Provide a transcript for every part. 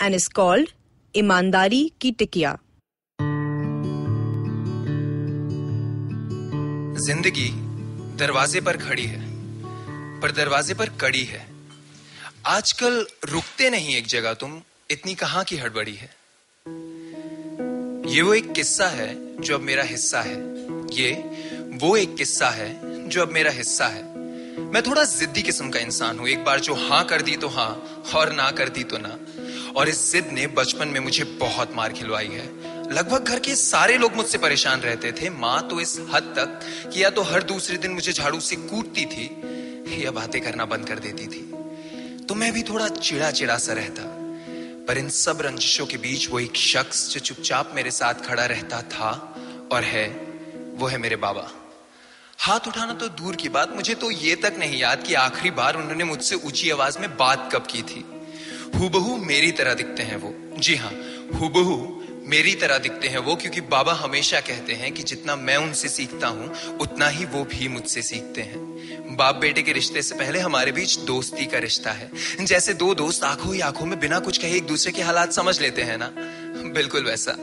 and is called Imandari Ki Tikiya. ज़िंदगी दरवाजे पर खड़ी है, पर दरवाजे पर कड़ी है। आजकल रुकते नहीं एक जगह, तुम इतनी कहाँ की हड़बड़ी है? ये वो एक किस्सा है जो अब मेरा हिस्सा है। ये वो एक किस्सा है जो अब मेरा हिस्सा है। मैं थोड़ा जिद्दी किस्म का इंसान हूँ, एक बार जो हाँ कर दी तो हाँ, और ना कर दी तो ना। और इस जिद ने बचपन में मुझे बहुत मार खिलवाई है। लगभग घर के सारे लोग मुझसे परेशान रहते थे। माँ तो इस हद तक कि या तो हर दूसरे दिन मुझे झाड़ू से कूटती थी या बातें करना बंद कर देती थी। तो मैं भी थोड़ा चिड़ा चिड़ा सा रहता। पर इन सब रंजिशों के बीच वो एक शख्स जो चुपचाप मेरे साथ खड़ा रहता था और है, वो है मेरे बाबा। हाथ उठाना तो दूर की बात। मुझे तो ये तक नहीं याद कि आखिरी बार उन्होंने मुझसे ऊँची आवाज़ में बात कब की थी। हुबहू मेरी तरह दिखते हैं वो। जी हाँ हुबहू मेरी तरह दिखते हैं वो, क्योंकि बाबा हमेशा कहते हैं कि जितना मैं उनसे सीखता हूँ, उतना ही वो भी मुझसे सीखते हैं। बाप बेटे के रिश्ते से पहले हमारे बीच दोस्ती का रिश्ता है। जैसे दो दोस्त आँखों ही आँखों में बिना कुछ कहे एक दूसरे के हालात समझ लेते हैं ना? बिल्कुल वैसा।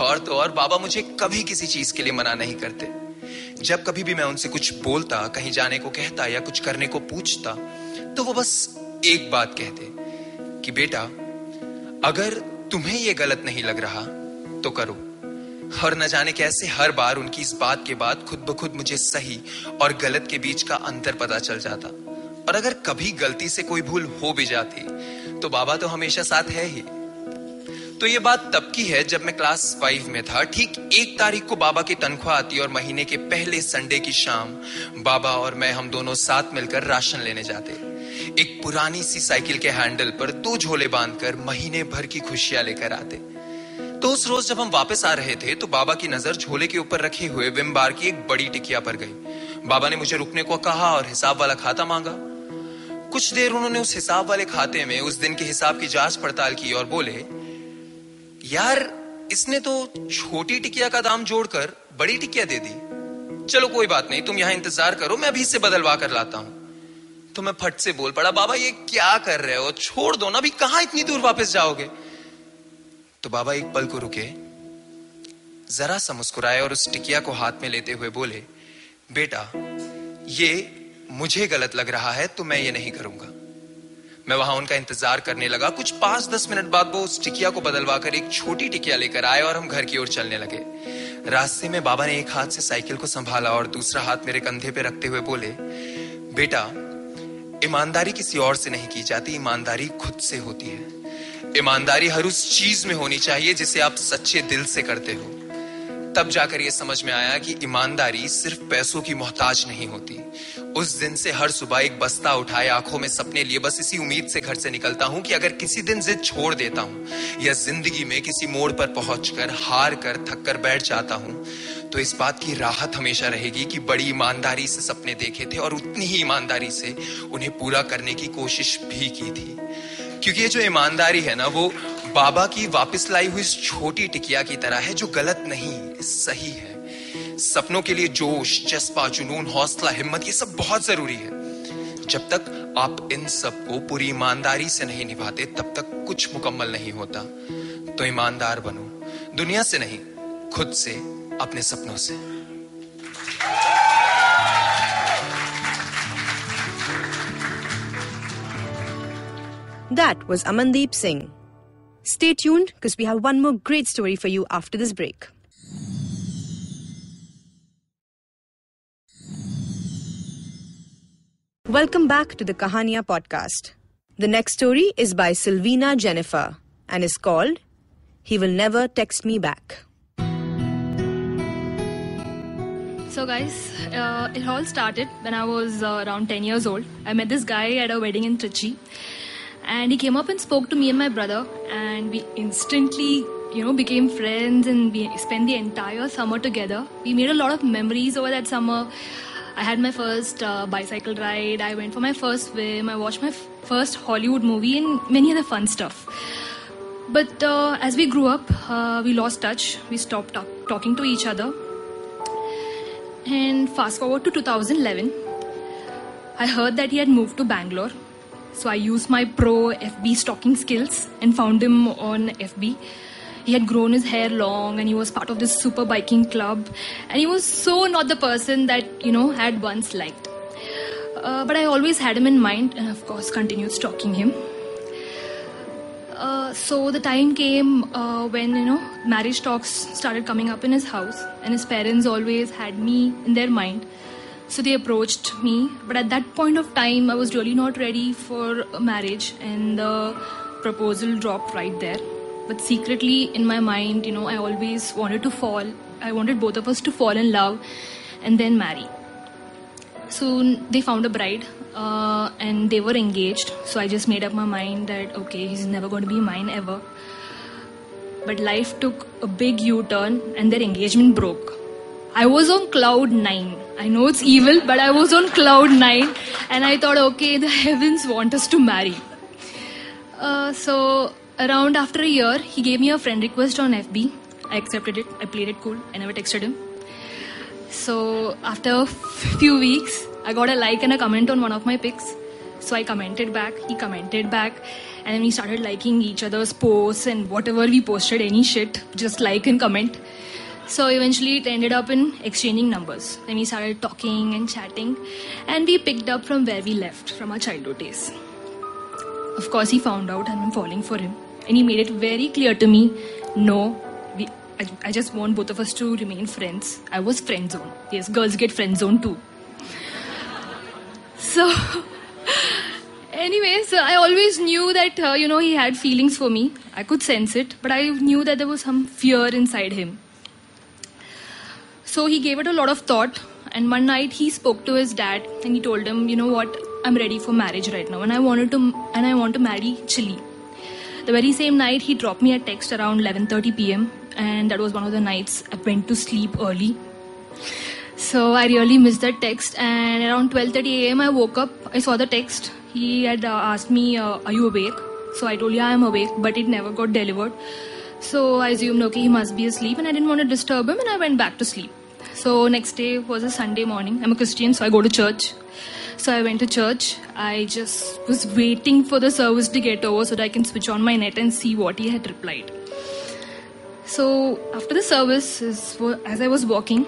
और तो और बाबा मुझे कभी किसी चीज़ के लिए मना नहीं करते। जब कभी भी मैं उनसे कुछ बोलता, कहीं जाने को कहता या कुछ करने को पूछता तो वो बस एक बात कहते। कि बेटा, अगर तुम्हें ये गलत नहीं लग रहा तो करो। और न जाने कैसे हर बार उनकी इस बात के बाद खुद ब खुद मुझे सही और गलत के बीच का अंतर पता चल जाता। और अगर कभी गलती से कोई भूल हो भी जाती तो बाबा तो हमेशा साथ है ही। तो ये बात तब की है जब मैं क्लास फाइव में था। ठीक एक तारीख को बाबा की तनख्वाह आती और महीने के पहले संडे की शाम बाबा और मैं, हम दोनों साथ मिलकर राशन लेने जाते। एक पुरानी सी साइकिल के हैंडल पर दो झोले बांधकर महीने भर की खुशियाँ लेकर आते। तो उस रोज जब हम वापस आ रहे थे तो बाबा की नज़र झोले के ऊपर रखे हुए विम बार की एक बड़ी टिकिया पर गई। बाबा ने मुझे रुकने को कहा और हिसाब वाला खाता मांगा। कुछ देर उन्होंने उस हिसाब वाले खाते में उस दिन के हिसाब की जाँच पड़ताल की और बोले, यार, इसने तो छोटी टिकिया का दाम जोड़कर बड़ी टिकिया दे दी। चलो कोई बात नहीं, तुम यहाँ इंतज़ार करो, मैं अभी से बदलवा कर लाता हूँ। तो मैं फट से बोल पड़ा, बाबा, ये क्या कर रहे हो? छोड़ दो ना, अभी कहाँ इतनी दूर वापस जाओगे? तो बाबा एक पल को रुके, जरा सा मुस्कुराए और उस टिकिया को हाथ में लेते हुए बोले, बेटा, ये मुझे गलत लग रहा है तो मैं ये नहीं करूँगा। मैं वहाँ उनका इंतज़ार करने लगा। कुछ पाँच दस मिनट बाद वो उस टिकिया को बदलवा कर एक छोटी टिकिया लेकर आए और हम घर की ओर चलने लगे। रास्ते में बाबा ने एक हाथ से साइकिल को संभाला और दूसरा हाथ मेरे कंधे पे रखते हुए बोले, बेटा ईमानदारी किसी और से नहीं की जाती, ईमानदारी खुद से होती है। ईमानदारी हर उस चीज़ में होनी चाहिए जिसे आप सच्चे दिल से करते हो। तब जाकर यह समझ में आया कि ईमानदारी सिर्फ़ पैसों की मोहताज नहीं होती। उस दिन से हर सुबह एक बस्ता उठाए आँखों में सपने लिए, बस इसी उम्मीद से घर से निकलता हूँ कि अगर किसी दिन जिद छोड़ देता हूँ या ज़िंदगी में किसी मोड़ पर पहुंचकर, हार कर थक कर बैठ जाता हूँ तो इस बात की राहत हमेशा रहेगी कि बड़ी ईमानदारी से सपने देखे थे और उतनी ही ईमानदारी से उन्हें पूरा करने की कोशिश भी की थी। क्योंकि ये जो ईमानदारी है ना, वो बाबा की वापस लाई हुई छोटी टिकिया की तरह है जो गलत नहीं, सही है। सपनों के लिए जोश जज्बा जुनून, हौसला, हिम्मत, ये सब बहुत ज़रूरी है। जब तक आप इन सबको पूरी ईमानदारी से नहीं निभाते, तब तक कुछ मुकम्मल नहीं होता। तो ईमानदार बनो। दुनिया से नहीं, खुद से। अपने सपनों से That was Amandeep Singh. Stay tuned because we have one more great story for you after this break. Welcome back to the Kahania podcast. The next story is by Sylvina Jennifer and is called He Will Never Text Me Back. So, guys, uh, it all started when I was uh, around 10 years old. I met this guy at a wedding in Trichy. And he came up and spoke to me and my brother, and we instantly, you know, became friends and we spent the entire summer together. We made a lot of memories over that summer. I had my first uh, bicycle ride, I went for my first swim, I watched my f- first Hollywood movie, and many other fun stuff. But uh, as we grew up, uh, we lost touch. We stopped talk- talking to each other. And fast forward to 2011, I heard that he had moved to Bangalore. So I used my pro FB stalking skills and found him on FB. He had grown his hair long and he was part of this super biking club. And he was so not the person that, you know, had once liked. Uh, but I always had him in mind and, of course, continued stalking him. Uh, so the time came uh, when you know marriage talks started coming up in his house and his parents always had me in their mind. So they approached me but at that point of time i was really not ready for marriage and the proposal dropped right there. But secretly in my mind you know i always wanted to fall. I wanted both of us to fall in love and then marry soon they found a bride uh, and they were engaged. So i just made up my mind that okay he's never going to be mine ever. But life took a big u-turn and their engagement broke. I was on cloud 9 i know it's evil but i was on cloud 9 and i thought okay the heavens want us to marry. Uh, so around after a year he gave me a friend request on fb i accepted it. I played it cool. I never texted him so after a few weeks, I got a like and a comment on one of my pics. So I commented back, he commented back, and then we started liking each other's posts and whatever we posted, any shit, just like and comment. So eventually it ended up in exchanging numbers. Then we started talking and chatting, and we picked up from where we left from our childhood days. Of course, he found out I'm falling for him. And he made it very clear to me no, I, I just want both of us to remain friends. I was friend zone. Yes, girls get friend zone too. So, anyways, I always knew that, uh, you know, he had feelings for me. I could sense it, but I knew that there was some fear inside him. So he gave it a lot of thought. And one night he spoke to his dad and he told him, you know what, I'm ready for marriage right now, and I wanted to, and I want to marry Chili. The very same night, he dropped me a text around 11:30 p.m. and that was one of the nights I went to sleep early. So I really missed that text. And around 12:30 a.m., I woke up. I saw the text. He had uh, asked me, uh, "Are you awake?" So I told, "Yeah, I'm awake," but it never got delivered. So I assumed, okay, he must be asleep, and I didn't want to disturb him, and I went back to sleep. So next day was a Sunday morning. I'm a Christian, so I go to church. So I went to church. I just was waiting for the service to get over so that I can switch on my net and see what he had replied. So after the service, as I was walking,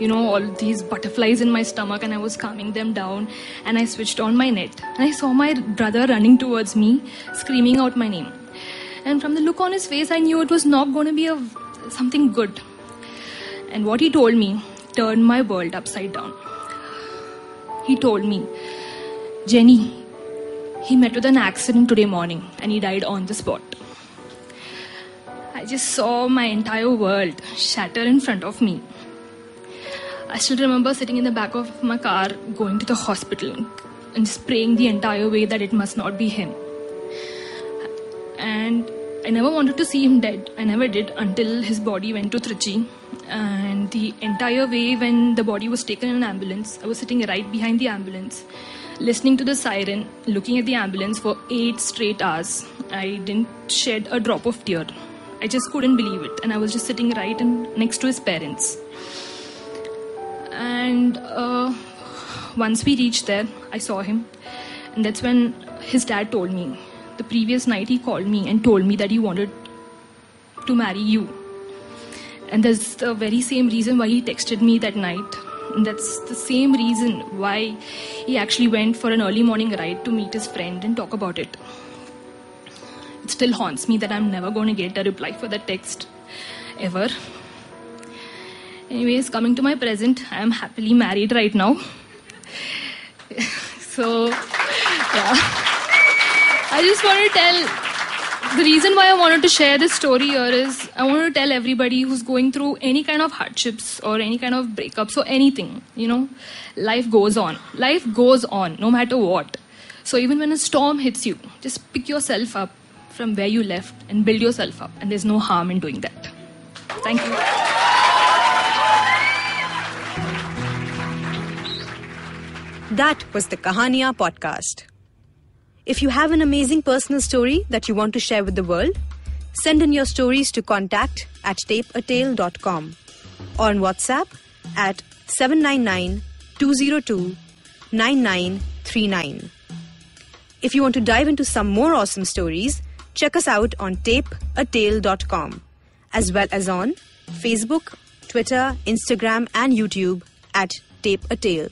you know, all these butterflies in my stomach and I was calming them down and I switched on my net. And I saw my brother running towards me, screaming out my name. And from the look on his face, I knew it was not going to be a, something good. And what he told me turned my world upside down. He told me, Jenny, he met with an accident today morning and he died on the spot. I just saw my entire world shatter in front of me. I still remember sitting in the back of my car going to the hospital and just praying the entire way that it must not be him. And I never wanted to see him dead. I never did until his body went to Trichy. And the entire way when the body was taken in an ambulance, I was sitting right behind the ambulance, listening to the siren, looking at the ambulance for eight straight hours. I didn't shed a drop of tear. I just couldn't believe it. And I was just sitting right in, next to his parents. And uh, once we reached there, I saw him. And that's when his dad told me. The previous night, he called me and told me that he wanted to marry you. And that's the very same reason why he texted me that night. And that's the same reason why he actually went for an early morning ride to meet his friend and talk about it. It still haunts me that I'm never going to get a reply for that text ever. Anyways, coming to my present, I am happily married right now. so, yeah. I just want to tell the reason why I wanted to share this story here is I want to tell everybody who's going through any kind of hardships or any kind of breakups or anything, you know, life goes on. Life goes on no matter what. So even when a storm hits you, just pick yourself up from where you left and build yourself up. And there's no harm in doing that. Thank you. That was the Kahania podcast. If you have an amazing personal story that you want to share with the world, send in your stories to contact at tapeatale.com or on WhatsApp at 799 202 9939. If you want to dive into some more awesome stories, check us out on tapeatale.com as well as on Facebook, Twitter, Instagram, and YouTube at Tape a Tale.